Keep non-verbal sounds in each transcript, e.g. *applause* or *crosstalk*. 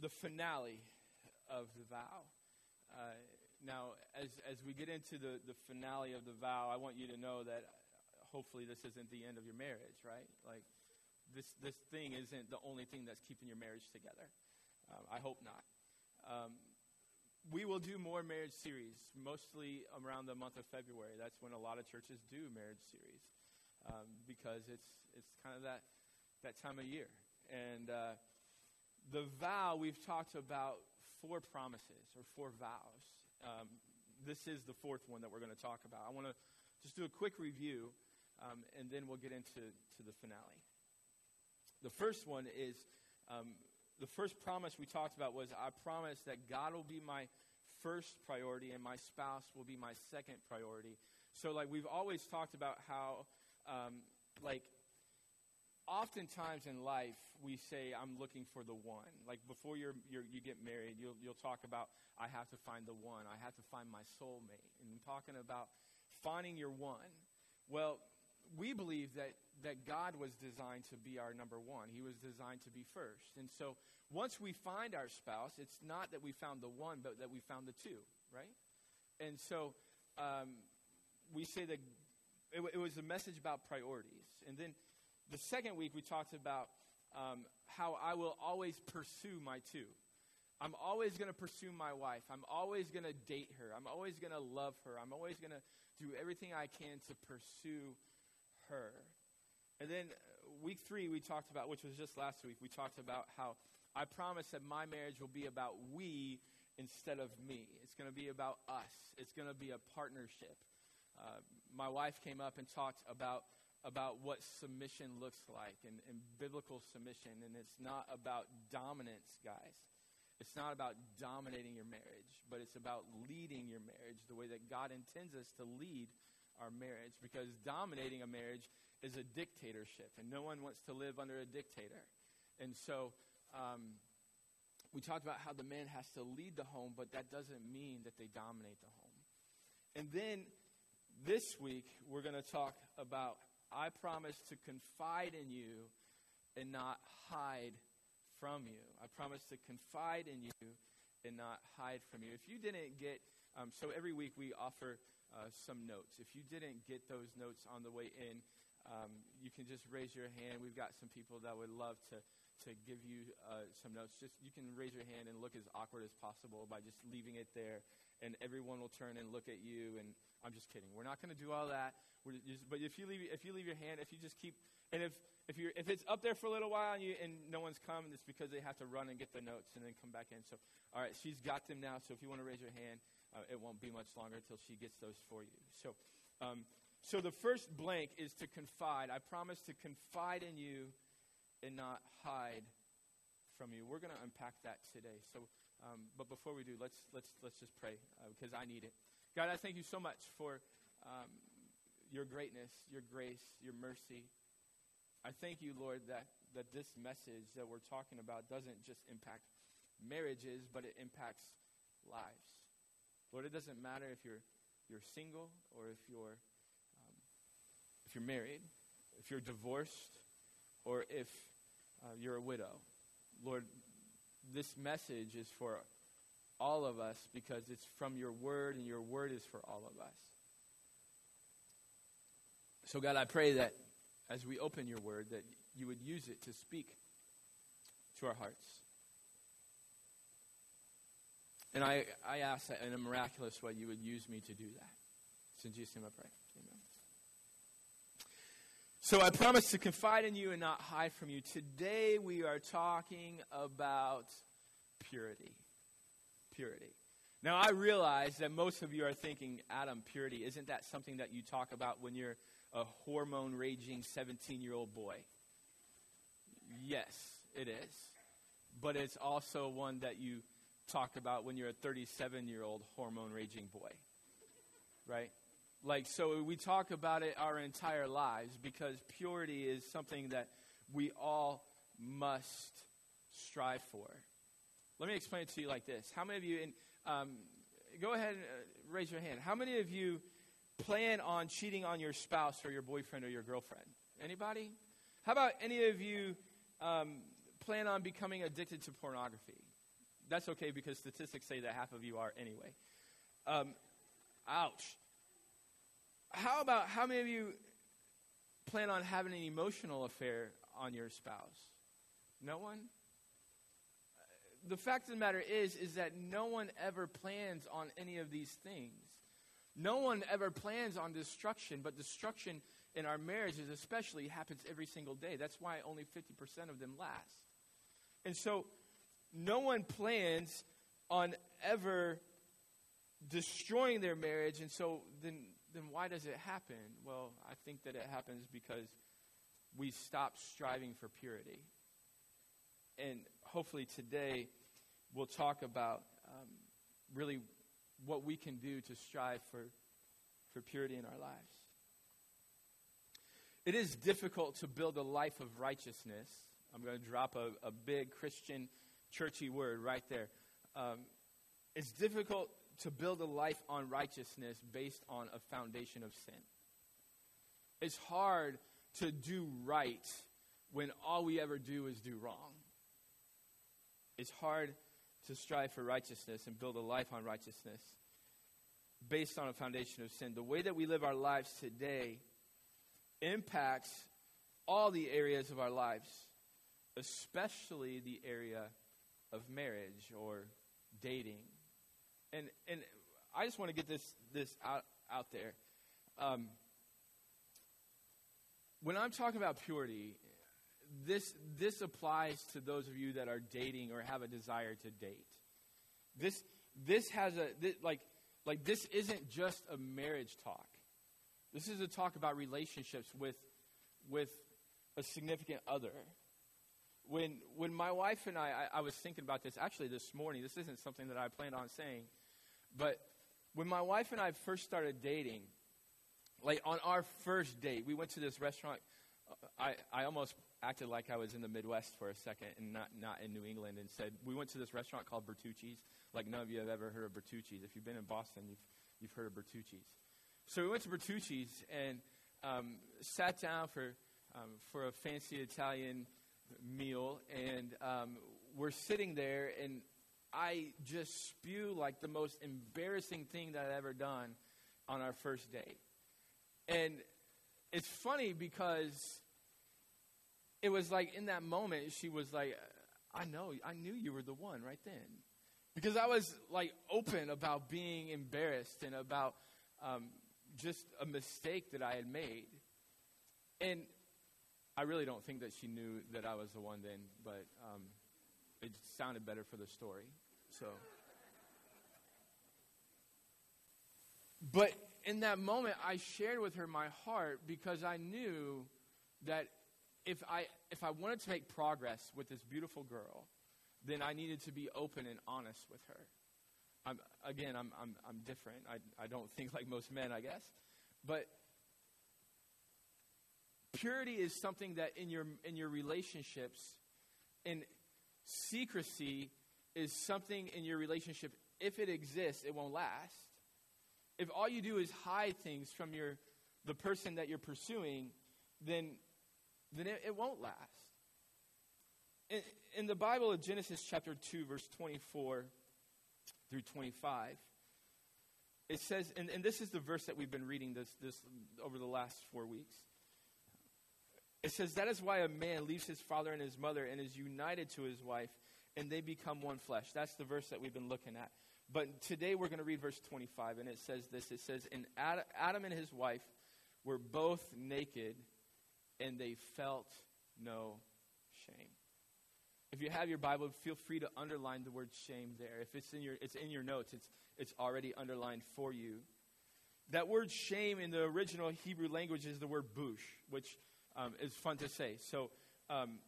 the finale of the vow. Uh, now, as, as we get into the, the finale of the vow, I want you to know that hopefully this isn't the end of your marriage, right? Like, this, this thing isn't the only thing that's keeping your marriage together. Um, I hope not. Um, we will do more marriage series, mostly around the month of February. That's when a lot of churches do marriage series um, because it's, it's kind of that, that time of year. And uh, the vow, we've talked about four promises or four vows. Um, this is the fourth one that we're going to talk about. I want to just do a quick review, um, and then we'll get into to the finale. The first one is um, the first promise we talked about was I promise that God will be my first priority and my spouse will be my second priority. So, like, we've always talked about how, um, like, oftentimes in life we say i'm looking for the one. Like before you're, you're, you get married you'll, you'll talk about i have to find the one. I have to find my soulmate. And i'm talking about finding your one. Well we believe that, that god was designed to be our number one. He was designed to be first. And so once we find our spouse it's not that we found the one but that we found the two right? And so um, we say that it, it was a message about priorities. And then the second week, we talked about um, how I will always pursue my two. I'm always going to pursue my wife. I'm always going to date her. I'm always going to love her. I'm always going to do everything I can to pursue her. And then uh, week three, we talked about, which was just last week, we talked about how I promise that my marriage will be about we instead of me. It's going to be about us, it's going to be a partnership. Uh, my wife came up and talked about about what submission looks like and, and biblical submission. And it's not about dominance, guys. It's not about dominating your marriage, but it's about leading your marriage the way that God intends us to lead our marriage because dominating a marriage is a dictatorship, and no one wants to live under a dictator. And so um, we talked about how the man has to lead the home, but that doesn't mean that they dominate the home. And then this week, we're going to talk about I promise to confide in you and not hide from you. I promise to confide in you and not hide from you. If you didn't get, um, so every week we offer uh, some notes. If you didn't get those notes on the way in, um, you can just raise your hand. We've got some people that would love to, to give you uh, some notes. Just you can raise your hand and look as awkward as possible by just leaving it there, and everyone will turn and look at you. And I'm just kidding. We're not going to do all that. Just, but if you leave, if you leave your hand, if you just keep, and if if you if it's up there for a little while and you and no one's come, it's because they have to run and get the notes and then come back in. So, all right, she's got them now. So if you want to raise your hand, uh, it won't be much longer until she gets those for you. So, um, so the first blank is to confide. I promise to confide in you and not hide from you. We're going to unpack that today. So, um, but before we do, let's let's let's just pray uh, because I need it. God, I thank you so much for um, your greatness, your grace, your mercy. I thank you, Lord, that, that this message that we're talking about doesn't just impact marriages, but it impacts lives. Lord, it doesn't matter if you're, you're single or if you're, um, if you're married, if you're divorced, or if uh, you're a widow. Lord, this message is for all of us because it's from your word, and your word is for all of us. So, God, I pray that as we open your word, that you would use it to speak to our hearts. And I, I ask that in a miraculous way you would use me to do that. It's in Jesus' name I pray. So I promise to confide in you and not hide from you. Today we are talking about purity purity. Now, I realize that most of you are thinking, Adam, purity, isn't that something that you talk about when you're a hormone raging 17 year old boy? Yes, it is. But it's also one that you talk about when you're a 37 year old hormone raging boy. Right? Like, so we talk about it our entire lives because purity is something that we all must strive for. Let me explain it to you like this. How many of you, and um, go ahead and uh, raise your hand. How many of you plan on cheating on your spouse or your boyfriend or your girlfriend? Anybody? How about any of you um, plan on becoming addicted to pornography? that's okay because statistics say that half of you are anyway. Um, ouch. How about how many of you plan on having an emotional affair on your spouse? No one? The fact of the matter is is that no one ever plans on any of these things. No one ever plans on destruction, but destruction in our marriages especially happens every single day. That's why only 50% of them last. And so no one plans on ever destroying their marriage and so then then why does it happen? Well, I think that it happens because we stop striving for purity. And hopefully today we'll talk about um, really what we can do to strive for, for purity in our lives. It is difficult to build a life of righteousness. I'm going to drop a, a big Christian, churchy word right there. Um, it's difficult to build a life on righteousness based on a foundation of sin. It's hard to do right when all we ever do is do wrong. It's hard to strive for righteousness and build a life on righteousness based on a foundation of sin. The way that we live our lives today impacts all the areas of our lives, especially the area of marriage or dating. And and I just want to get this this out out there. Um, when I'm talking about purity, this this applies to those of you that are dating or have a desire to date. This this has a this, like like this isn't just a marriage talk. This is a talk about relationships with with a significant other. When when my wife and I, I, I was thinking about this actually this morning. This isn't something that I planned on saying, but when my wife and I first started dating, like on our first date, we went to this restaurant. I, I almost acted like I was in the Midwest for a second and not, not in New England and said, we went to this restaurant called Bertucci's. Like none of you have ever heard of Bertucci's. If you've been in Boston, you've, you've heard of Bertucci's. So we went to Bertucci's and um, sat down for, um, for a fancy Italian meal. And um, we're sitting there, and I just spew like the most embarrassing thing that I've ever done on our first date. And it's funny because it was like in that moment, she was like, I know, I knew you were the one right then. Because I was like open about being embarrassed and about um, just a mistake that I had made. And I really don't think that she knew that I was the one then, but um, it sounded better for the story. So. But in that moment, I shared with her my heart because I knew that if I, if I wanted to make progress with this beautiful girl, then I needed to be open and honest with her. I'm, again, I'm, I'm, I'm different. I, I don't *laughs* think like most men, I guess. But purity is something that in your, in your relationships, in secrecy is something in your relationship, if it exists, it won't last. If all you do is hide things from your, the person that you're pursuing, then, then it, it won't last. In, in the Bible of Genesis chapter 2, verse 24 through 25, it says, and, and this is the verse that we've been reading this, this over the last four weeks. It says, That is why a man leaves his father and his mother and is united to his wife, and they become one flesh. That's the verse that we've been looking at. But today we're going to read verse 25, and it says this It says, And Adam and his wife were both naked, and they felt no shame. If you have your Bible, feel free to underline the word shame there. If it's in your, it's in your notes, it's, it's already underlined for you. That word shame in the original Hebrew language is the word bush, which um, is fun to say. So um,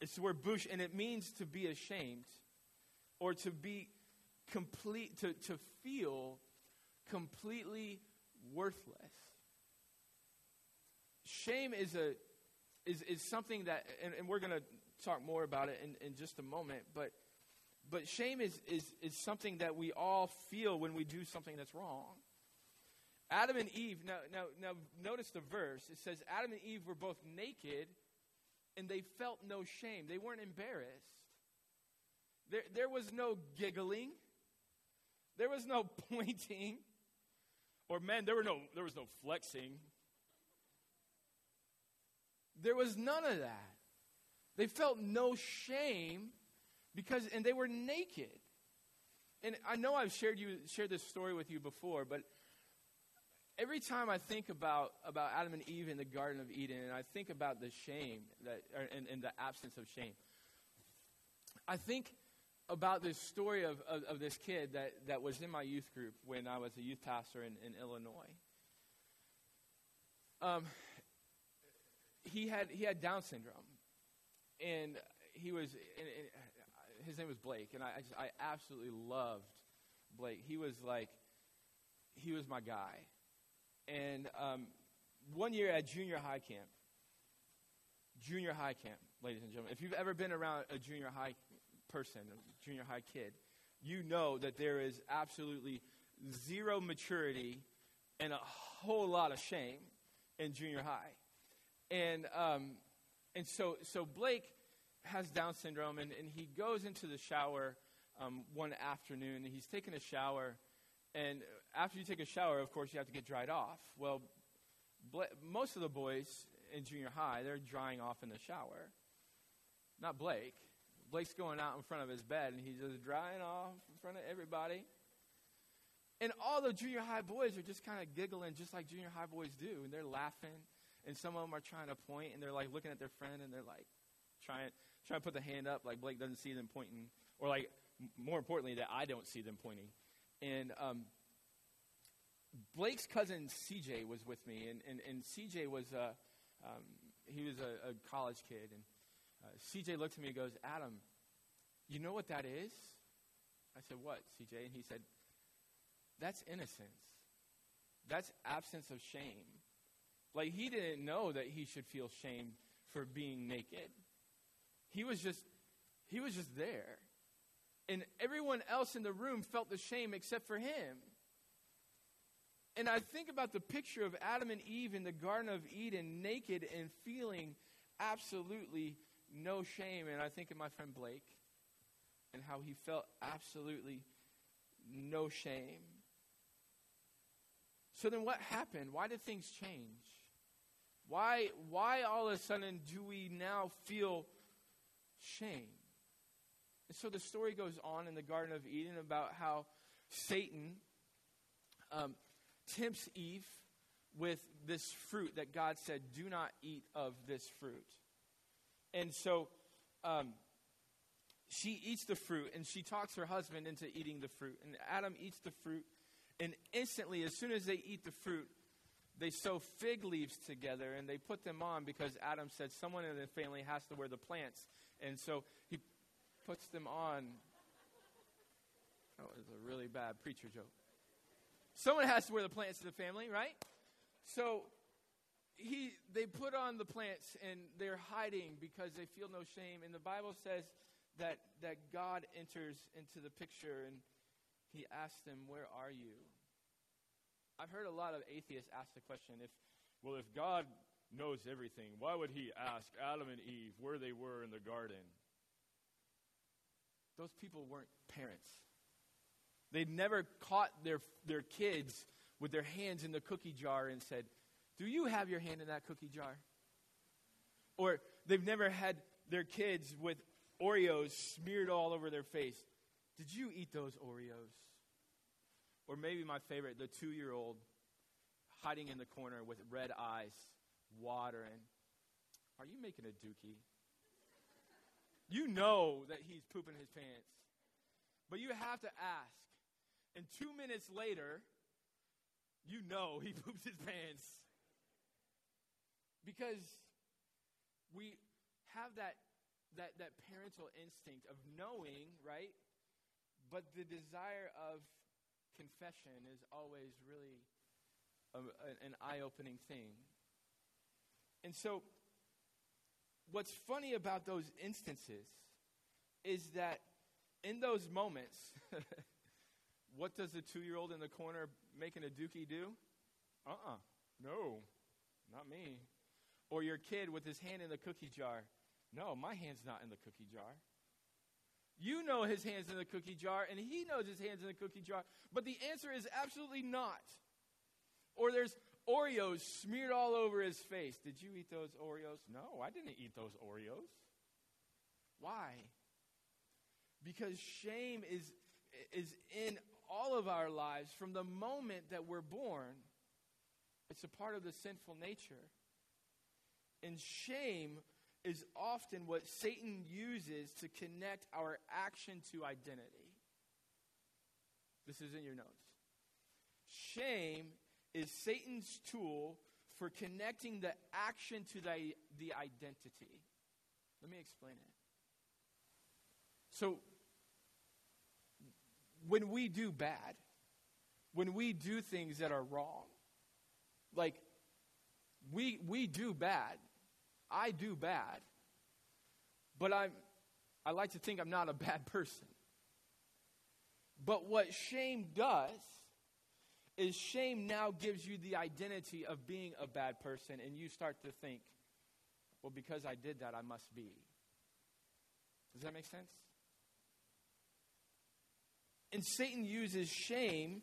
it's the word bush, and it means to be ashamed or to be complete, to, to feel completely worthless. Shame is a is, is something that, and, and we're going to talk more about it in, in just a moment, but but shame is, is, is something that we all feel when we do something that's wrong. Adam and Eve, now, now, now notice the verse. It says Adam and Eve were both naked and they felt no shame. They weren't embarrassed. There, there was no giggling. There was no *laughs* pointing. Or men, there, were no, there was no flexing. There was none of that. They felt no shame because, and they were naked. And I know I've shared you shared this story with you before, but every time I think about, about Adam and Eve in the Garden of Eden, and I think about the shame that, and, and the absence of shame, I think about this story of, of, of, this kid that, that was in my youth group when I was a youth pastor in, in Illinois. Um, he had he had Down syndrome, and he was and, and his name was Blake, and I I, just, I absolutely loved Blake. He was like he was my guy, and um, one year at junior high camp, junior high camp, ladies and gentlemen, if you've ever been around a junior high person, a junior high kid, you know that there is absolutely zero maturity and a whole lot of shame in junior high. And, um, and so, so Blake has Down syndrome, and, and he goes into the shower um, one afternoon. And he's taking a shower, and after you take a shower, of course, you have to get dried off. Well, most of the boys in junior high, they're drying off in the shower. Not Blake. Blake's going out in front of his bed, and he's just drying off in front of everybody. And all the junior high boys are just kind of giggling, just like junior high boys do, and they're laughing. And some of them are trying to point, and they're like looking at their friend, and they're like trying trying to put the hand up, like Blake doesn't see them pointing, or like more importantly, that I don't see them pointing. And um, Blake's cousin CJ was with me, and, and, and CJ was a, um, he was a, a, college kid, and uh, CJ looked at me and goes, Adam, you know what that is? I said, what, CJ? And he said, that's innocence. That's absence of shame. Like he didn't know that he should feel shame for being naked. He was just he was just there. And everyone else in the room felt the shame except for him. And I think about the picture of Adam and Eve in the Garden of Eden, naked and feeling absolutely no shame. And I think of my friend Blake and how he felt absolutely no shame. So then what happened? Why did things change? Why, why all of a sudden do we now feel shame? And so the story goes on in the Garden of Eden about how Satan um, tempts Eve with this fruit that God said, do not eat of this fruit. And so um, she eats the fruit and she talks her husband into eating the fruit. And Adam eats the fruit. And instantly, as soon as they eat the fruit, they sew fig leaves together and they put them on because Adam said someone in the family has to wear the plants. And so he puts them on. That was a really bad preacher joke. Someone has to wear the plants to the family, right? So he, they put on the plants and they're hiding because they feel no shame. And the Bible says that, that God enters into the picture and he asks them, Where are you? I've heard a lot of atheists ask the question if, well, if God knows everything, why would he ask Adam and Eve where they were in the garden? Those people weren't parents. They'd never caught their, their kids with their hands in the cookie jar and said, Do you have your hand in that cookie jar? Or they've never had their kids with Oreos smeared all over their face. Did you eat those Oreos? Or maybe my favorite, the two year old hiding in the corner with red eyes, watering. Are you making a dookie? You know that he's pooping his pants. But you have to ask. And two minutes later, you know he *laughs* poops his pants. Because we have that, that, that parental instinct of knowing, right? But the desire of confession is always really a, an eye opening thing. And so, what's funny about those instances is that in those moments, *laughs* what does the two year old in the corner making a dookie do? Uh uh-uh, uh no, not me. Or your kid with his hand in the cookie jar. No, my hand's not in the cookie jar. You know his hands in the cookie jar, and he knows his hands in the cookie jar. But the answer is absolutely not. Or there's Oreos smeared all over his face. Did you eat those Oreos? No, I didn't eat those Oreos. Why? Because shame is, is in all of our lives from the moment that we're born. It's a part of the sinful nature. And shame is often what Satan uses to connect our action to identity. This is in your notes. Shame is Satan's tool for connecting the action to the, the identity. Let me explain it. So, when we do bad, when we do things that are wrong, like we, we do bad, I do bad, but I'm, I like to think I'm not a bad person. But what shame does is shame now gives you the identity of being a bad person, and you start to think, well, because I did that, I must be. Does that make sense? And Satan uses shame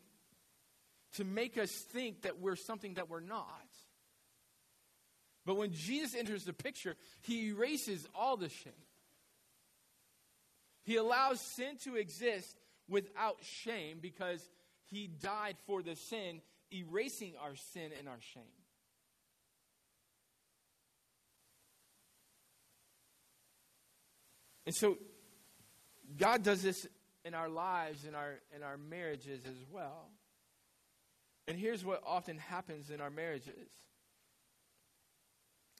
to make us think that we're something that we're not. But when Jesus enters the picture, he erases all the shame. He allows sin to exist without shame because he died for the sin, erasing our sin and our shame. And so God does this in our lives, in our in our marriages as well. And here's what often happens in our marriages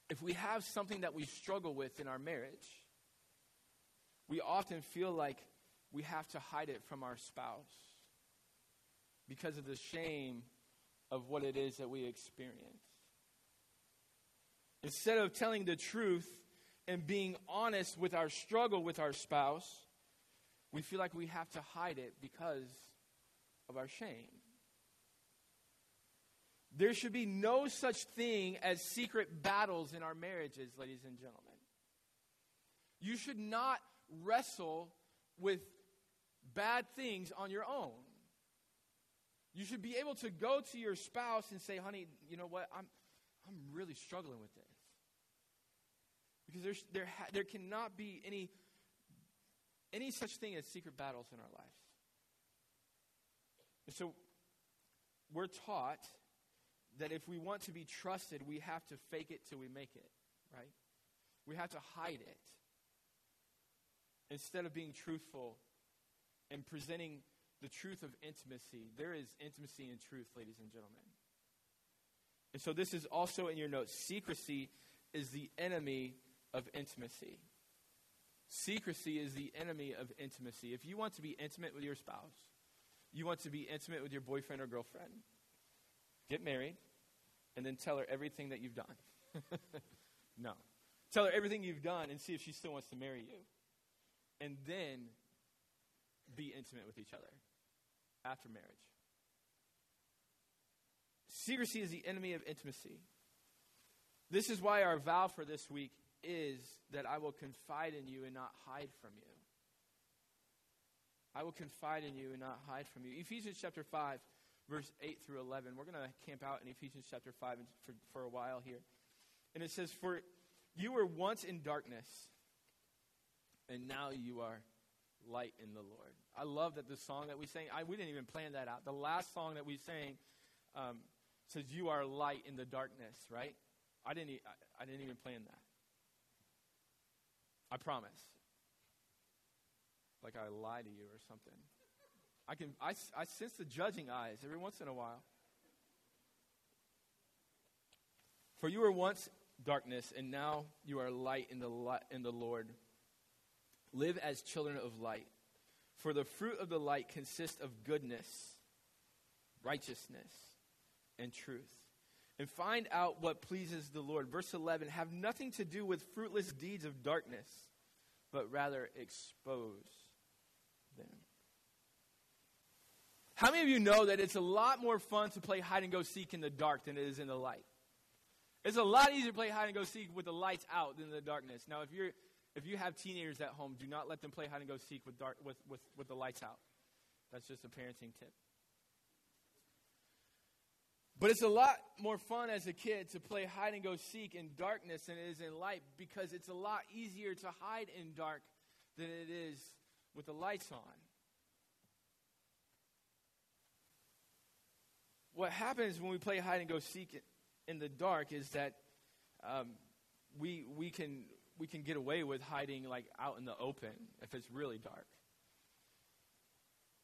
if we have something that we struggle with in our marriage, we often feel like we have to hide it from our spouse because of the shame of what it is that we experience. Instead of telling the truth and being honest with our struggle with our spouse, we feel like we have to hide it because of our shame. There should be no such thing as secret battles in our marriages, ladies and gentlemen. You should not wrestle with bad things on your own. You should be able to go to your spouse and say, honey, you know what? I'm, I'm really struggling with this. Because there's, there, ha- there cannot be any, any such thing as secret battles in our lives. And so we're taught that if we want to be trusted, we have to fake it till we make it, right? We have to hide it. Instead of being truthful and presenting the truth of intimacy, there is intimacy in truth, ladies and gentlemen. And so this is also in your notes. Secrecy is the enemy of intimacy. Secrecy is the enemy of intimacy. If you want to be intimate with your spouse, you want to be intimate with your boyfriend or girlfriend, get married, and then tell her everything that you've done. *laughs* no. Tell her everything you've done and see if she still wants to marry you. And then be intimate with each other after marriage. Secrecy is the enemy of intimacy. This is why our vow for this week is that I will confide in you and not hide from you. I will confide in you and not hide from you. Ephesians chapter 5 verse 8 through 11. We're going to camp out in Ephesians chapter 5 for, for a while here. And it says, For you were once in darkness, and now you are light in the Lord. I love that the song that we sang, I, we didn't even plan that out. The last song that we sang um, says, You are light in the darkness, right? I didn't, I, didn't even plan that. I promise. Like I lie to you or something. I can I, I sense the judging eyes every once in a while. For you were once darkness, and now you are light in the, in the Lord. Live as children of light. For the fruit of the light consists of goodness, righteousness, and truth. And find out what pleases the Lord. Verse 11 Have nothing to do with fruitless deeds of darkness, but rather expose them. How many of you know that it's a lot more fun to play hide and go seek in the dark than it is in the light? It's a lot easier to play hide and go seek with the lights out than the darkness. Now, if you're If you have teenagers at home, do not let them play hide and go seek with, dark, with, with, with the lights out. That's just a parenting tip. But it's a lot more fun as a kid to play hide and go seek in darkness than it is in light because it's a lot easier to hide in dark than it is with the lights on. What happens when we play hide and go seek in the dark is that um, we, we, can, we can get away with hiding like out in the open if it's really dark.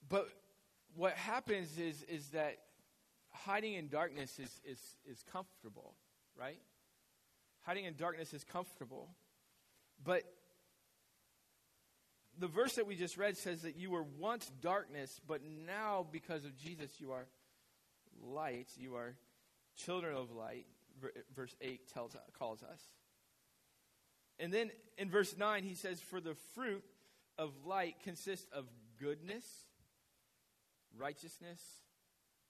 But what happens is, is that hiding in darkness is, is, is comfortable, right? Hiding in darkness is comfortable. But the verse that we just read says that you were once darkness, but now because of Jesus you are light. You are children of light, verse 8 tells, calls us. And then in verse 9, he says, For the fruit of light consists of goodness, righteousness,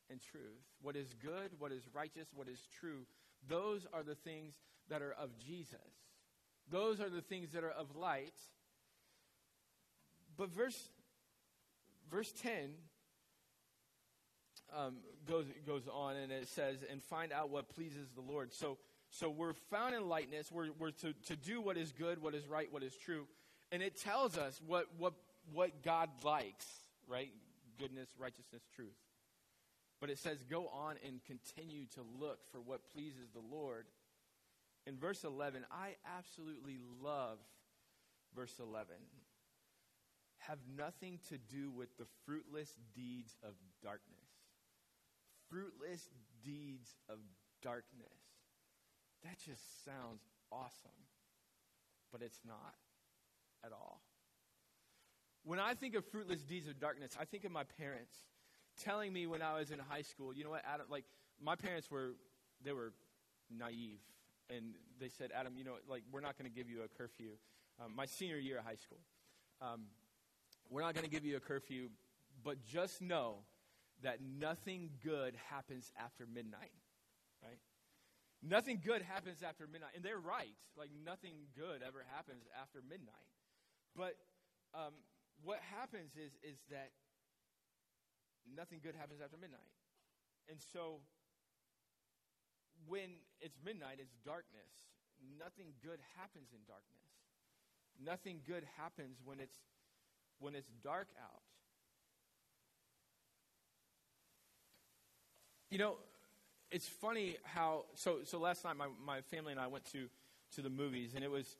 and truth. What is good, what is righteous, what is true, those are the things that are of Jesus. Those are the things that are of light. But verse, verse 10 um, goes, goes on and it says, and find out what pleases the Lord. So, so we're found in lightness. We're, we're to, to do what is good, what is right, what is true. And it tells us what, what, what God likes, right? Goodness, righteousness, truth. But it says, go on and continue to look for what pleases the Lord. In verse 11, I absolutely love verse 11. Have nothing to do with the fruitless deeds of darkness fruitless deeds of darkness. That just sounds awesome, but it's not at all. When I think of fruitless deeds of darkness, I think of my parents telling me when I was in high school, you know what, Adam, like, my parents were, they were naive. And they said, Adam, you know, like, we're not going to give you a curfew. Um, my senior year of high school. Um, we're not going to give you a curfew, but just know that nothing good happens after midnight, right? Nothing good happens after midnight. And they're right. Like, nothing good ever happens after midnight. But um, what happens is, is that nothing good happens after midnight. And so, when it's midnight, it's darkness. Nothing good happens in darkness. Nothing good happens when it's, when it's dark out. You know, it's funny how so so last night my, my family and I went to to the movies and it was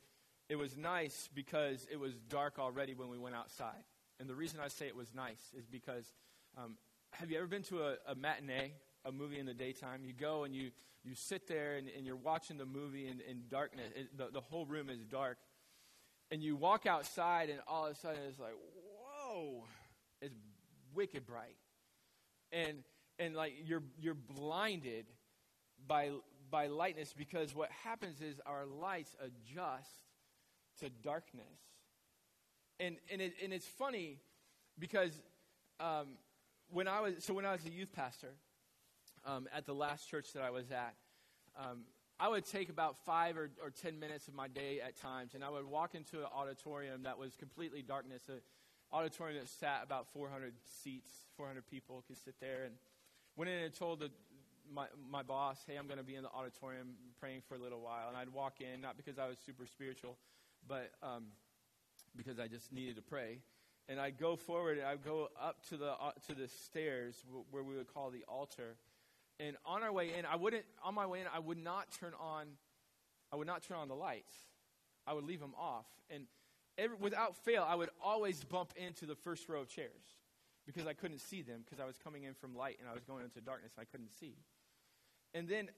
it was nice because it was dark already when we went outside. And the reason I say it was nice is because um, have you ever been to a, a, matinee, a movie in the daytime? You go and you, you sit there and, and you're watching the movie in, in darkness. It, the, the whole room is dark. And you walk outside and all of a sudden it's like, whoa, it's wicked bright. And and like you're you're blinded by by lightness because what happens is our lights adjust to darkness. And and it, and it's funny because um, when I was so when I was a youth pastor um, at the last church that I was at, um, I would take about five or, or ten minutes of my day at times, and I would walk into an auditorium that was completely darkness, an auditorium that sat about 400 seats, 400 people could sit there, and Went in and told the, my, my boss, hey, I'm going to be in the auditorium praying for a little while. And I'd walk in, not because I was super spiritual, but um, because I just needed to pray. And I'd go forward and I'd go up to the, uh, to the stairs w- where we would call the altar. And on our way in, I wouldn't, on my way in, I would not turn on, I would not turn on the lights. I would leave them off. And every, without fail, I would always bump into the first row of chairs because I couldn't see them because I was coming in from light and I was going into darkness. and I couldn't see. And then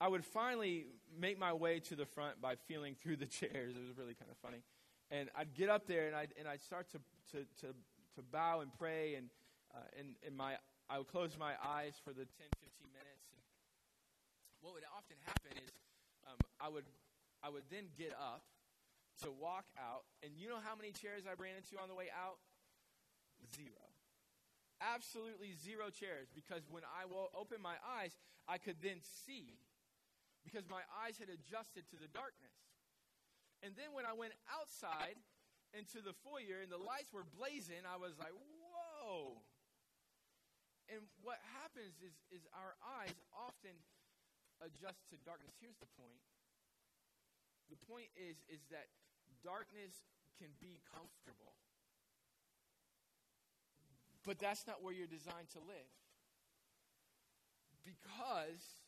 I would finally make my way to the front by feeling through the *laughs* chairs. It was really kind of funny. And I'd get up there and I'd, and I'd start to, to, to, to bow and pray. And, uh, and, and my, I would close my eyes for the 10, 15 minutes. And what would often happen is um, I, would, I would then get up to walk out. And you know how many chairs I ran into on the way out? Zero absolutely zero chairs because when I will open my eyes, I could then see because my eyes had adjusted to the darkness. And then when I went outside into the foyer and the lights were blazing, I was like, whoa. And what happens is, is our eyes often adjust to darkness. Here's the point. The point is, is that darkness can be comfortable. But that's not where you're designed to live. Because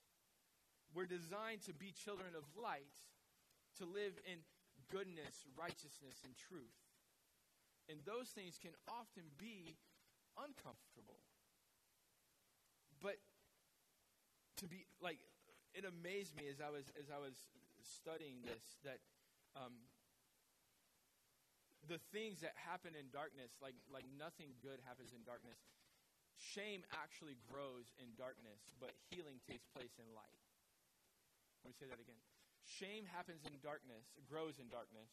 we're designed to be children of light, to live in goodness, righteousness, and truth. And those things can often be uncomfortable. But to be like, it amazed me as I was as I was studying this that um, the things that happen in darkness, like like nothing good happens in darkness. Shame actually grows in darkness, but healing takes place in light. Let me say that again. Shame happens in darkness, grows in darkness,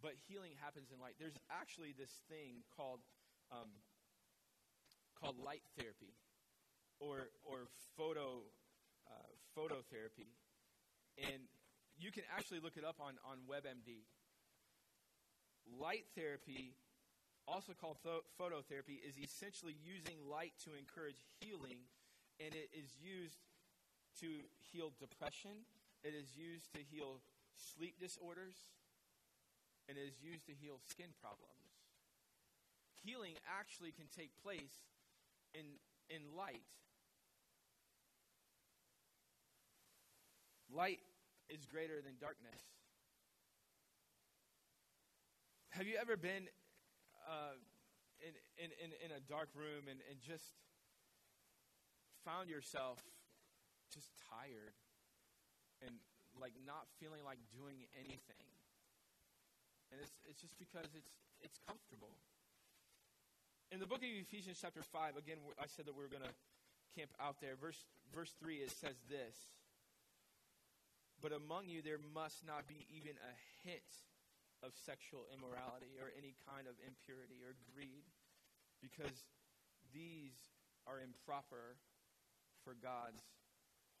but healing happens in light. There's actually this thing called um, called light therapy, or or photo uh, phototherapy, and you can actually look it up on on WebMD. Light therapy, also called pho- phototherapy, is essentially using light to encourage healing, and it is used to heal depression. It is used to heal sleep disorders, and it is used to heal skin problems. Healing actually can take place in, in light. Light is greater than darkness. Have you ever been uh, in, in, in, in a dark room and, and just found yourself just tired and like not feeling like doing anything? And it's, it's just because it's, it's comfortable. In the book of Ephesians, chapter 5, again, I said that we were going to camp out there. Verse, verse 3, it says this But among you there must not be even a hint of sexual immorality or any kind of impurity or greed, because these are improper for God's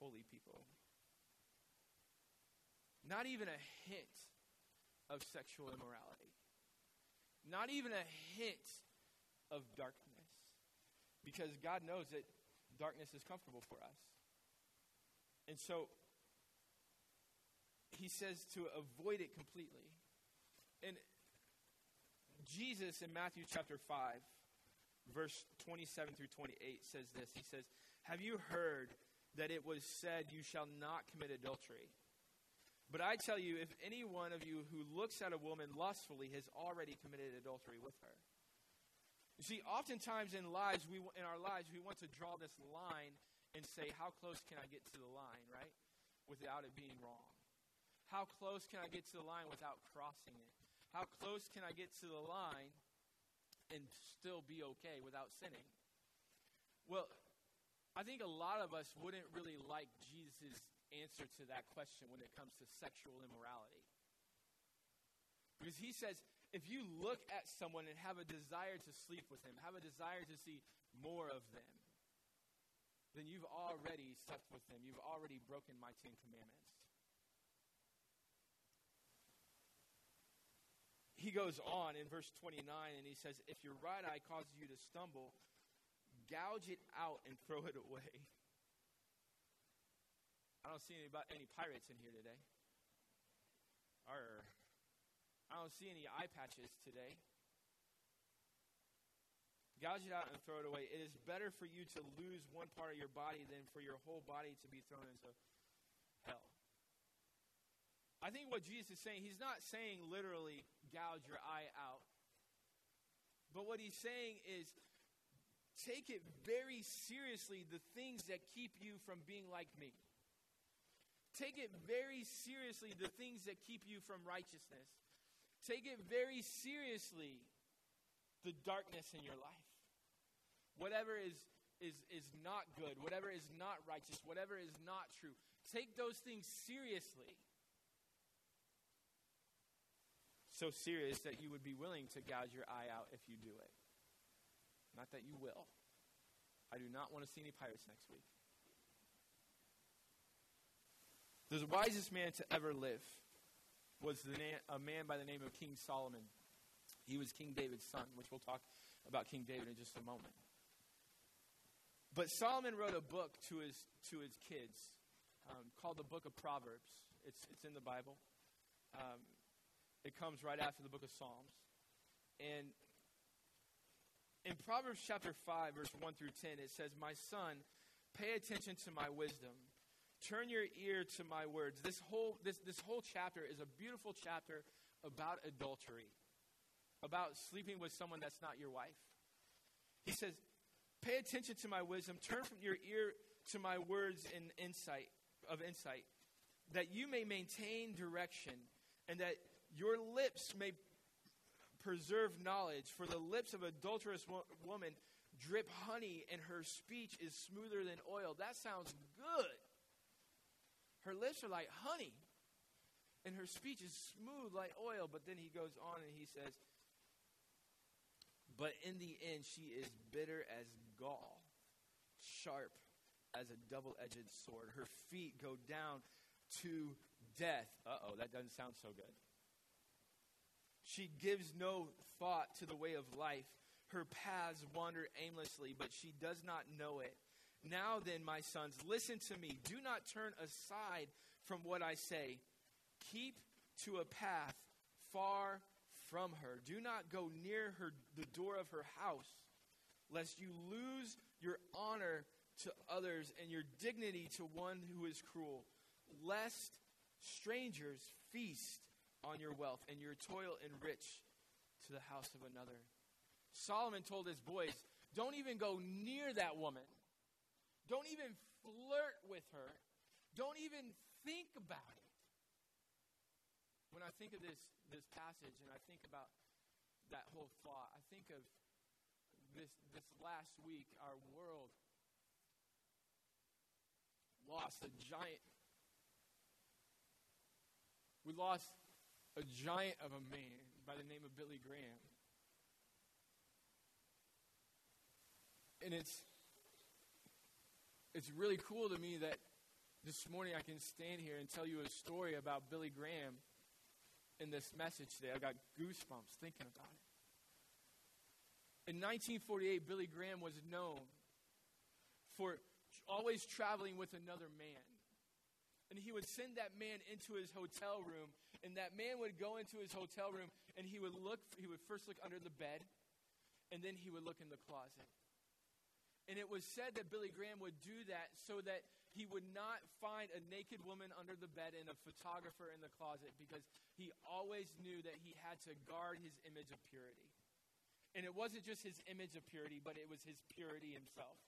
holy people. Not even a hint of sexual immorality. Not even a hint of darkness. Because God knows that darkness is comfortable for us. And so he says to avoid it completely. And Jesus in Matthew chapter 5, verse 27 through 28 says this. He says, Have you heard that it was said, You shall not commit adultery? But I tell you, if any one of you who looks at a woman lustfully has already committed adultery with her. You see, oftentimes in lives, we, in our lives, we want to draw this line and say, how close can I get to the line, right? Without it being wrong. How close can I get to the line without crossing it? How close can I get to the line and still be okay without sinning? Well, I think a lot of us wouldn't really like Jesus' answer to that question when it comes to sexual immorality. Because he says, if you look at someone and have a desire to sleep with him, have a desire to see more of them, then you've already slept with them. You've already broken my Ten Commandments. He goes on in verse 29 and he says, If your right eye causes you to stumble, gouge it out and throw it away. I don't see any, any pirates in here today. Arr. I don't see any eye patches today. Gouge it out and throw it away. It is better for you to lose one part of your body than for your whole body to be thrown into hell. I think what Jesus is saying, he's not saying literally gouge your eye out. But what he's saying is take it very seriously the things that keep you from being like me. Take it very seriously, the things that keep you from righteousness. Take it very seriously, the darkness in your life. Whatever is, is, is not good, whatever is not righteous, whatever is not true, take those things seriously. So serious that you would be willing to gouge your eye out if you do it. Not that you will. I do not want to see any pirates next week. The wisest man to ever live was na- a man by the name of King Solomon. He was King David's son, which we'll talk about King David in just a moment. But Solomon wrote a book to his, to his kids um, called the Book of Proverbs. It's, it's in the Bible. Um, it comes right after the book of Psalms. And in Proverbs chapter 5, verse 1 through 10, it says, My son, pay attention to my wisdom. Turn your ear to my words. This whole, this, this whole chapter is a beautiful chapter about adultery, about sleeping with someone that's not your wife. He says, Pay attention to my wisdom. Turn from your ear to my words in insight of insight, that you may maintain direction, and that your lips may preserve knowledge. For the lips of adulterous wo- woman drip honey, and her speech is smoother than oil. That sounds good. Her lips are like honey, and her speech is smooth like oil. But then he goes on and he says, But in the end, she is bitter as gall, sharp as a double edged sword. Her feet go down to death. Uh oh, that doesn't sound so good. She gives no thought to the way of life. Her paths wander aimlessly, but she does not know it. Now then, my sons, listen to me. Do not turn aside from what I say. Keep to a path far from her. Do not go near her the door of her house, lest you lose your honor to others and your dignity to one who is cruel, lest strangers feast on your wealth and your toil enrich to the house of another. Solomon told his boys, Don't even go near that woman. Don't even flirt with her. Don't even think about it. When I think of this, this passage and I think about that whole thought, I think of this, this last week, our world lost a giant. We lost a giant of a man by the name of Billy Graham. And it's it's really cool to me that this morning I can stand here and tell you a story about Billy Graham in this message today. I got goosebumps thinking about it. In 1948, Billy Graham was known for always traveling with another man. And he would send that man into his hotel room, and that man would go into his hotel room, and he would look, he would first look under the bed, and then he would look in the closet. And it was said that Billy Graham would do that so that he would not find a naked woman under the bed and a photographer in the closet because he always knew that he had to guard his image of purity. And it wasn't just his image of purity, but it was his purity himself.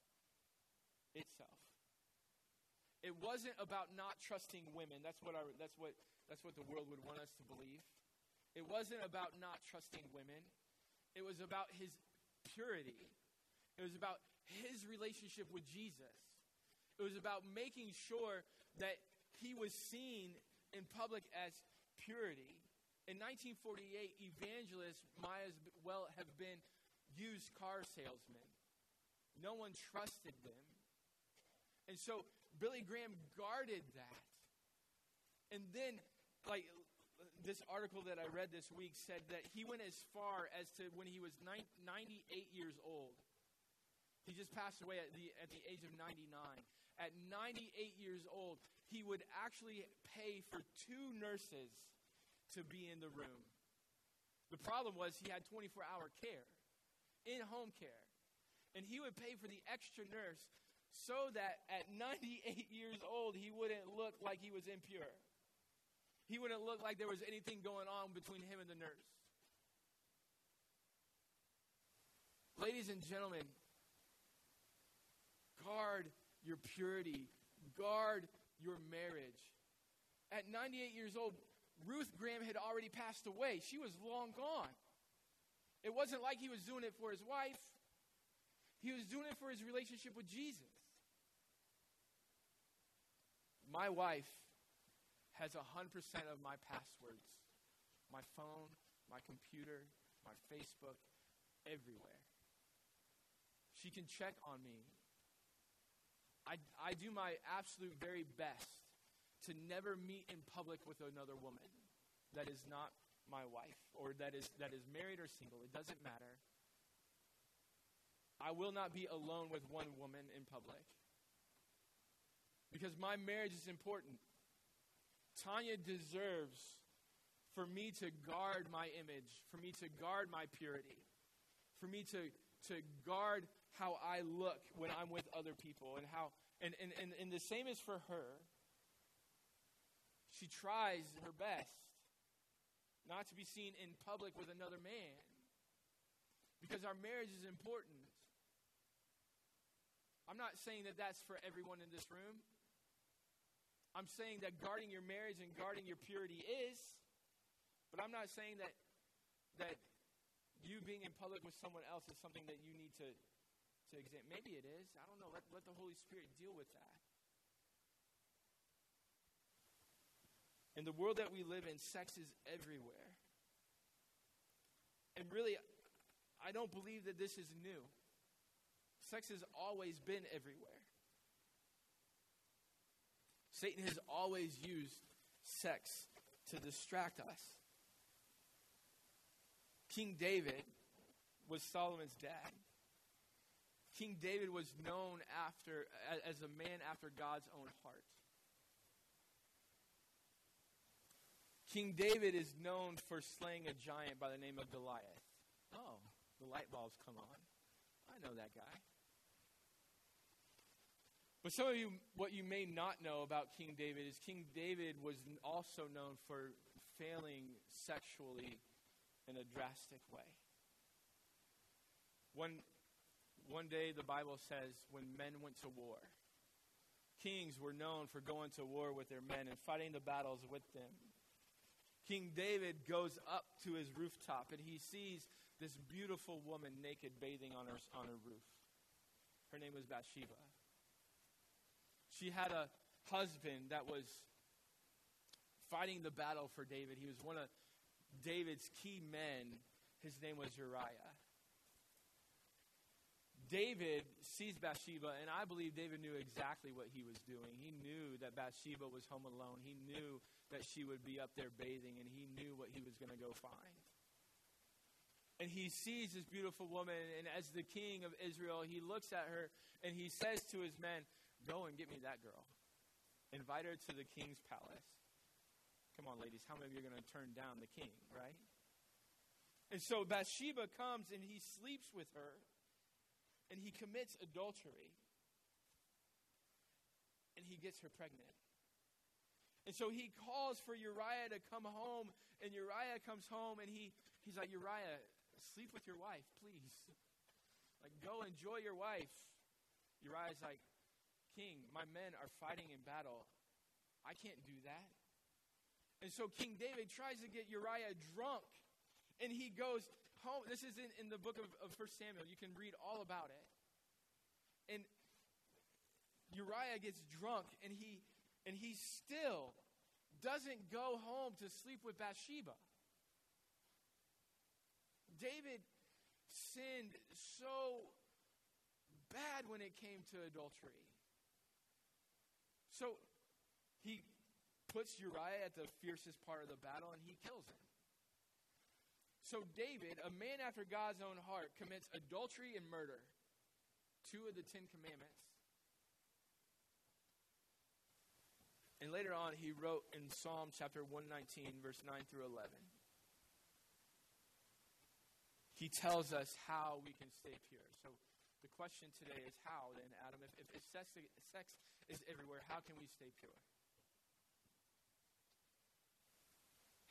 Itself. It wasn't about not trusting women. That's what, that's, what, that's what the world would want us to believe. It wasn't about not trusting women. It was about his purity. It was about his relationship with Jesus. It was about making sure that he was seen in public as purity. In 1948, evangelists might as well have been used car salesmen. No one trusted them. And so Billy Graham guarded that. And then, like, this article that I read this week said that he went as far as to when he was 98 years old he just passed away at the, at the age of 99. At 98 years old, he would actually pay for two nurses to be in the room. The problem was he had 24 hour care, in home care. And he would pay for the extra nurse so that at 98 years old, he wouldn't look like he was impure. He wouldn't look like there was anything going on between him and the nurse. Ladies and gentlemen, Guard your purity, guard your marriage. At 98 years old, Ruth Graham had already passed away. She was long gone. It wasn't like he was doing it for his wife, he was doing it for his relationship with Jesus. My wife has 100% of my passwords my phone, my computer, my Facebook, everywhere. She can check on me I, I do my absolute very best to never meet in public with another woman. that is not my wife or that is, that is married or single. It doesn't matter. I will not be alone with one woman in public because my marriage is important. Tanya deserves for me to guard my image, for me to guard my purity, for me to, to guard how I look when I'm with other people and how and, and, and, and the same is for her. She tries her best not to be seen in public with another man because our marriage is important. I'm not saying that that's for everyone in this room. I'm saying that guarding your marriage and guarding your purity is, but I'm not saying that that you being in public with someone else is something that you need to to examine. Maybe it is. I don't know. Let, let the Holy Spirit deal with that. In the world that we live in, sex is everywhere. And really, I don't believe that this is new. Sex has always been everywhere. Satan has always used sex to distract us. King David was Solomon's dad. King David was known after as a man after God's own heart. King David is known for slaying a giant by the name of Goliath. Oh, the light bulbs come on. I know that guy. But some of you, what you may not know about King David is King David was also known for failing sexually in a drastic way. One one day, the Bible says, when men went to war, kings were known for going to war with their men and fighting the battles with them. King David goes up to his rooftop and he sees this beautiful woman naked bathing on her, on her roof. Her name was Bathsheba. She had a husband that was fighting the battle for David. He was one of David's key men. His name was Uriah. David sees Bathsheba, and I believe David knew exactly what he was doing. He knew that Bathsheba was home alone. He knew that she would be up there bathing, and he knew what he was going to go find. And he sees this beautiful woman, and as the king of Israel, he looks at her and he says to his men, Go and get me that girl. Invite her to the king's palace. Come on, ladies, how many of you are going to turn down the king, right? And so Bathsheba comes and he sleeps with her and he commits adultery. And he gets her pregnant. And so he calls for Uriah to come home, and Uriah comes home, and he, he's like, Uriah, sleep with your wife, please. Like, go enjoy your wife. Uriah's like, King, my men are fighting in battle. I can't do that. And so King David tries to get Uriah drunk, and he goes, home. This is in, in the book of, of 1 Samuel. You can read all about it. And Uriah gets drunk, and he, and he still doesn't go home to sleep with Bathsheba. David sinned so bad when it came to adultery. So he puts Uriah at the fiercest part of the battle and he kills him. So David, a man after God's own heart, commits adultery and murder, two of the Ten Commandments. And later on, he wrote in Psalm chapter 119, verse 9 through 11. He tells us how we can stay pure. So the question today is how, then, Adam? If, if, sex, sex is everywhere, how can we stay pure?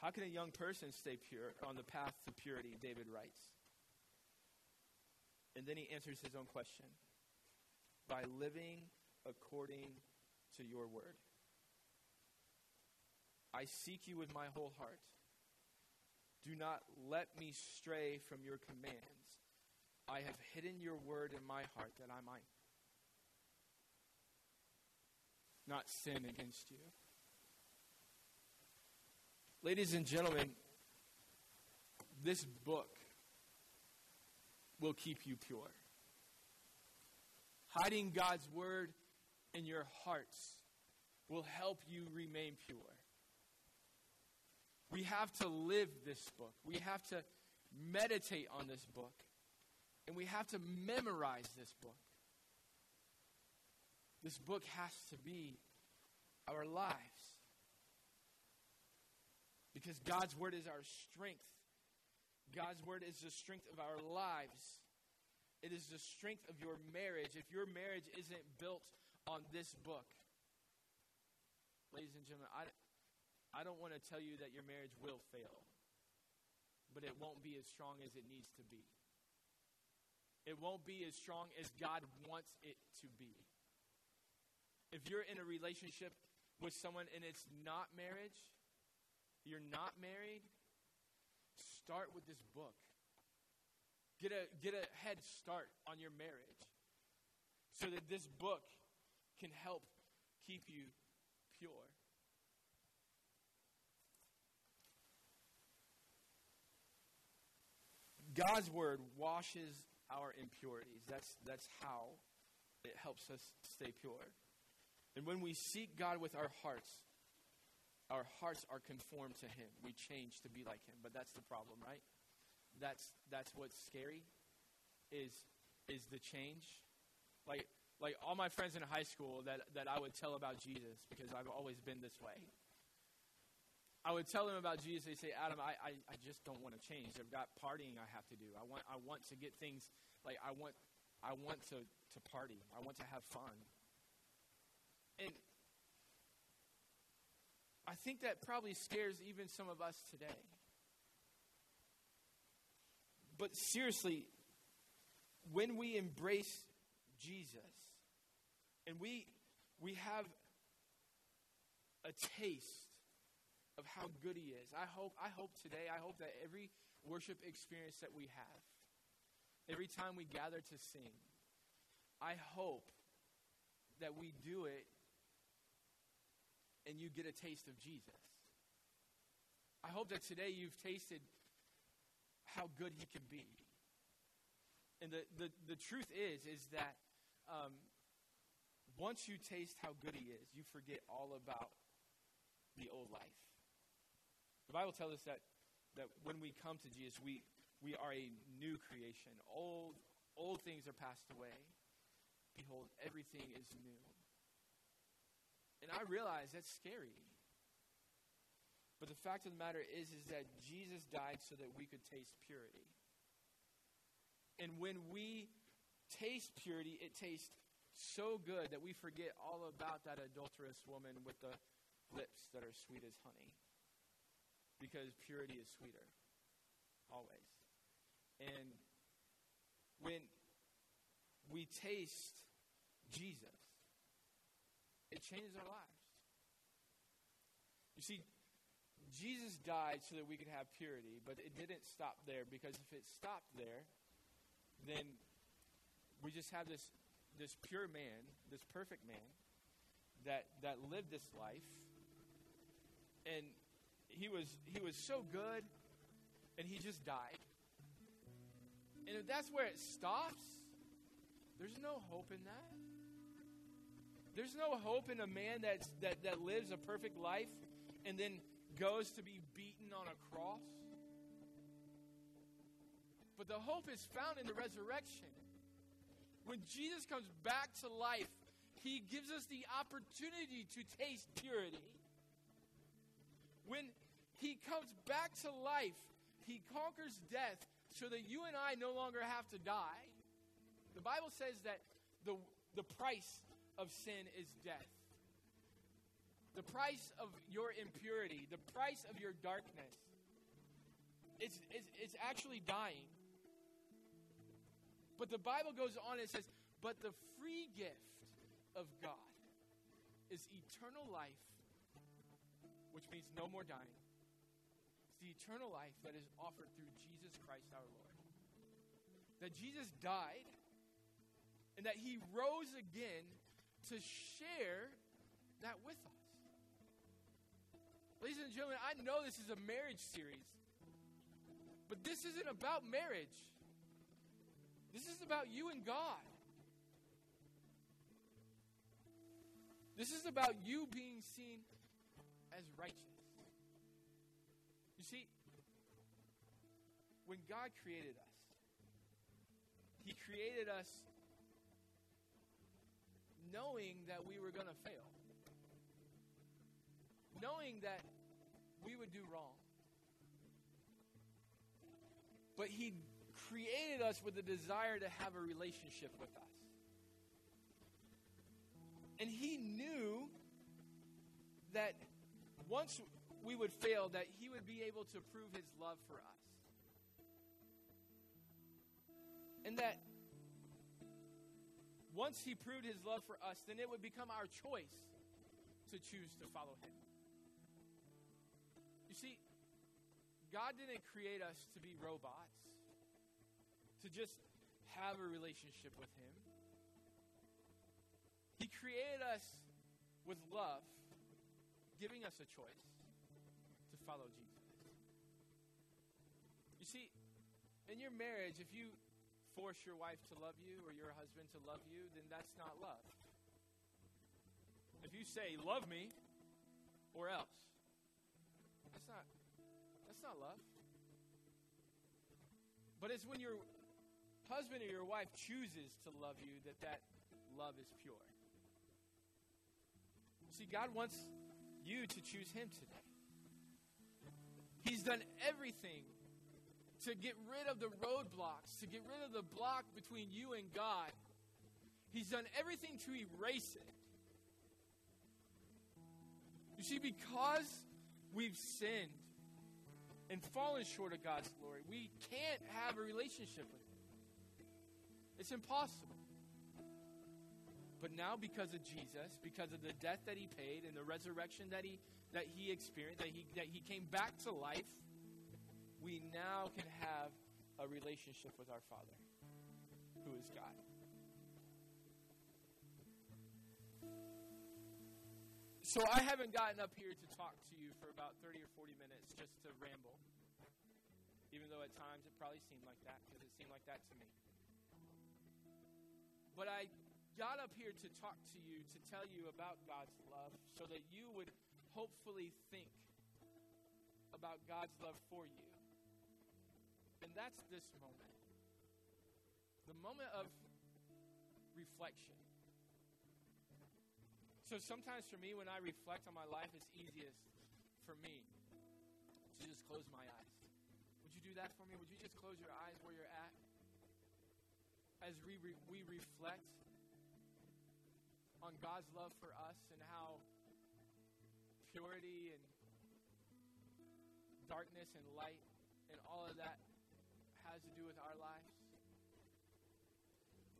How can a young person stay pure on the path to purity? David writes. And then he answers his own question by living according to your word. I seek you with my whole heart. Do not let me stray from your commands. I have hidden your word in my heart that I might not sin against you. Ladies and gentlemen, this book will keep you pure. Hiding God's word in your hearts will help you remain pure. We have to live this book. We have to meditate on this book. And we have to memorize this book. This book has to be our lives. Because God's word is our strength. God's word is the strength of our lives. It is the strength of your marriage. If your marriage isn't built on this book, ladies and gentlemen, I, I don't want to tell you that your marriage will fail, but it won't be as strong as it needs to be. It won't be as strong as God wants it to be. If you're in a relationship with someone and it's not marriage, you're not married, start with this book. Get a, get a head start on your marriage so that this book can help keep you pure. God's word washes our impurities. That's, that's how it helps us stay pure. And when we seek God with our hearts, our hearts are conformed to Him. We change to be like Him. But that's the problem, right? That's, that's what's scary is, is the change. Like, like all my friends in high school that, that I would tell about Jesus because I've always been this way. I would tell them about Jesus. They say, Adam, I, I, I just don't want to change. I've got partying I have to do. I want, I want to get things like I want, I want to, to party. I want to have fun. And I think that probably scares even some of us today. But seriously, when we embrace Jesus and we, we have a taste of how good he is. I hope, I hope today, I hope that every worship experience that we have, every time we gather to sing, I hope that we do it and you get a taste of Jesus. I hope that today you've tasted how good he can be. And the, the, the truth is, is that um, once you taste how good he is, you forget all about the old life. The Bible tells us that, that when we come to Jesus, we, we are a new creation. Old, old things are passed away. Behold, everything is new. And I realize that's scary. But the fact of the matter is, is that Jesus died so that we could taste purity. And when we taste purity, it tastes so good that we forget all about that adulterous woman with the lips that are sweet as honey because purity is sweeter, always. And when we taste Jesus, it changes our lives. You see, Jesus died so that we could have purity, but it didn't stop there because if it stopped there, then we just have this this pure man, this perfect man that that lived this life and he was he was so good and he just died. And if that's where it stops, there's no hope in that. There's no hope in a man that's, that, that lives a perfect life and then goes to be beaten on a cross. But the hope is found in the resurrection. When Jesus comes back to life, he gives us the opportunity to taste purity. When he comes back to life, he conquers death so that you and I no longer have to die. The Bible says that the, the price of sin is death. The price of your impurity, the price of your darkness, it's, it's, it's actually dying. But the Bible goes on and says, but the free gift of God is eternal life which means no more dying. The eternal life that is offered through Jesus Christ our Lord. That Jesus died and that he rose again to share that with us. Ladies and gentlemen, I know this is a marriage series, but this isn't about marriage. This is about you and God. This is about you being seen as righteous. When God created us, He created us knowing that we were going to fail, knowing that we would do wrong. But He created us with a desire to have a relationship with us. And He knew that once we would fail, that He would be able to prove His love for us. And that once He proved His love for us, then it would become our choice to choose to follow Him. You see, God didn't create us to be robots, to just have a relationship with Him. He created us with love, giving us a choice to follow Jesus. You see, in your marriage, if you force your wife to love you or your husband to love you, then that's not love. If you say, love me, or else, that's not that's not love. But it's when your husband or your wife chooses to love you that that love is pure. See, God wants you to choose Him today. He's done everything to get rid of the roadblocks, to get rid of the block between you and God. He's done everything to erase it. You see, because we've sinned and fallen short of God's glory, we can't have a relationship with Him. It's impossible. But now, because of Jesus, because of the death that He paid and the resurrection that He that He experienced, that He that He came back to life, we now can have a relationship with our Father, who is God. So I haven't gotten up here to talk to you for about 30 or 40 minutes just to ramble. Even though at times it probably seemed like that, because it seemed like that to me. But I got up here to talk to you, to tell you about God's love, so that you would hopefully think about God's love for you. And that's this moment the moment of reflection. So sometimes for me, when I reflect on my life, it's easiest for me to just close my eyes. Would you do that for me? Would you just close your eyes where you're at? As we, re- we reflect on God's love for us and how purity and darkness and light and all of that has to do with our lives.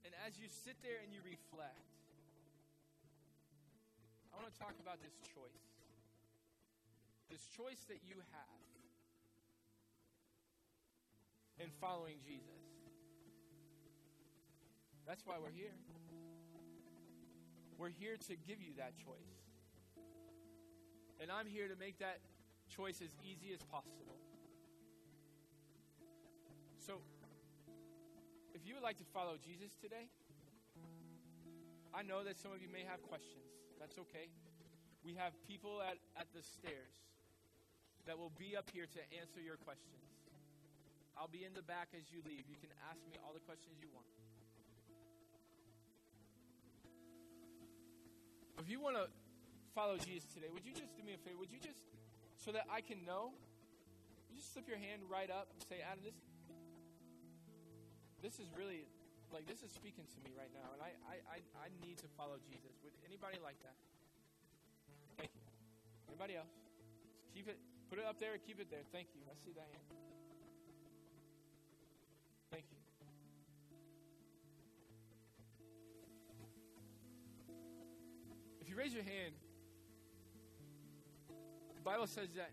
And as you sit there and you reflect, I want to talk about this choice. This choice that you have in following Jesus. That's why we're here. We're here to give you that choice. And I'm here to make that choice as easy as possible. If you would like to follow Jesus today, I know that some of you may have questions. That's okay. We have people at, at the stairs that will be up here to answer your questions. I'll be in the back as you leave. You can ask me all the questions you want. If you want to follow Jesus today, would you just do me a favor? Would you just, so that I can know, you just slip your hand right up and say, Adam, this, this is really like this is speaking to me right now, and I, I, I, I need to follow Jesus. Would anybody like that? Thank you. Anybody else? Keep it, put it up there, keep it there. Thank you. I see that hand. Thank you. If you raise your hand, the Bible says that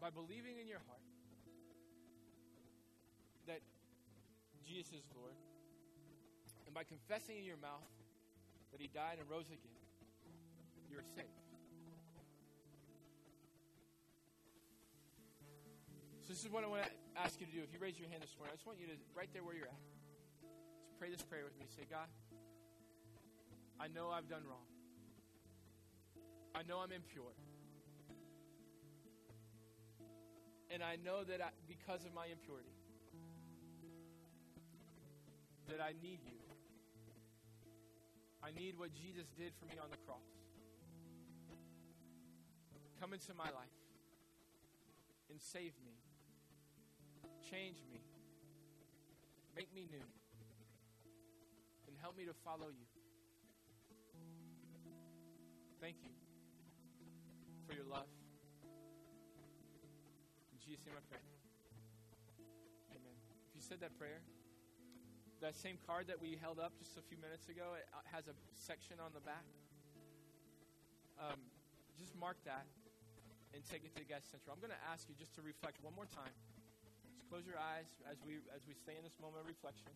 by believing in your heart Jesus is Lord, and by confessing in your mouth that he died and rose again, you're saved. So this is what I want to ask you to do. If you raise your hand this morning, I just want you to, right there where you're at, just pray this prayer with me. Say, God, I know I've done wrong. I know I'm impure. And I know that I, because of my impurity, that I need you. I need what Jesus did for me on the cross. Come into my life and save me. Change me. Make me new. And help me to follow you. Thank you for your love. In Jesus' name I pray. Amen. If you said that prayer, that same card that we held up just a few minutes ago, it uh, has a section on the back. Um, just mark that and take it to the guest central. I'm going to ask you just to reflect one more time. Just close your eyes as we as we stay in this moment of reflection,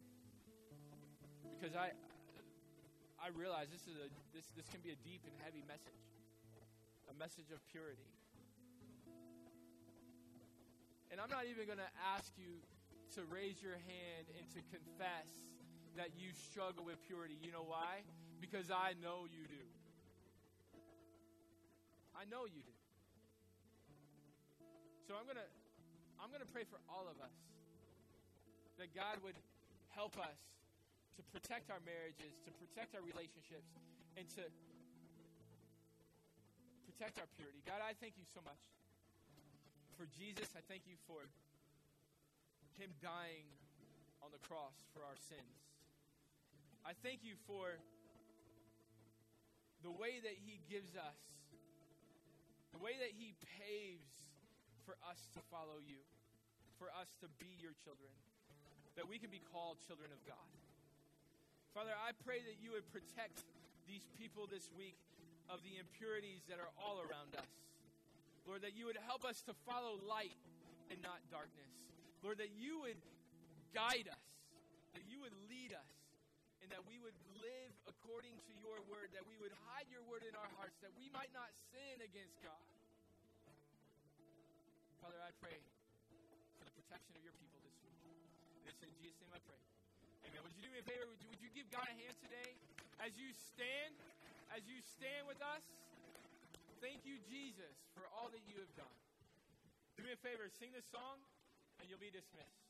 because I I realize this is a this this can be a deep and heavy message, a message of purity. And I'm not even going to ask you to raise your hand and to confess that you struggle with purity. You know why? Because I know you do. I know you do. So I'm going to I'm going to pray for all of us that God would help us to protect our marriages, to protect our relationships, and to protect our purity. God, I thank you so much for Jesus. I thank you for him dying on the cross for our sins. I thank you for the way that he gives us, the way that he paves for us to follow you, for us to be your children, that we can be called children of God. Father, I pray that you would protect these people this week of the impurities that are all around us. Lord, that you would help us to follow light and not darkness. Lord, that you would guide us, that you would lead us, and that we would live according to your word, that we would hide your word in our hearts, that we might not sin against God. Father, I pray for the protection of your people this week. This in Jesus' name I pray. Amen. Would you do me a favor? Would you, would you give God a hand today as you stand, as you stand with us? Thank you, Jesus, for all that you have done. Do me a favor, sing this song, and you'll be dismissed.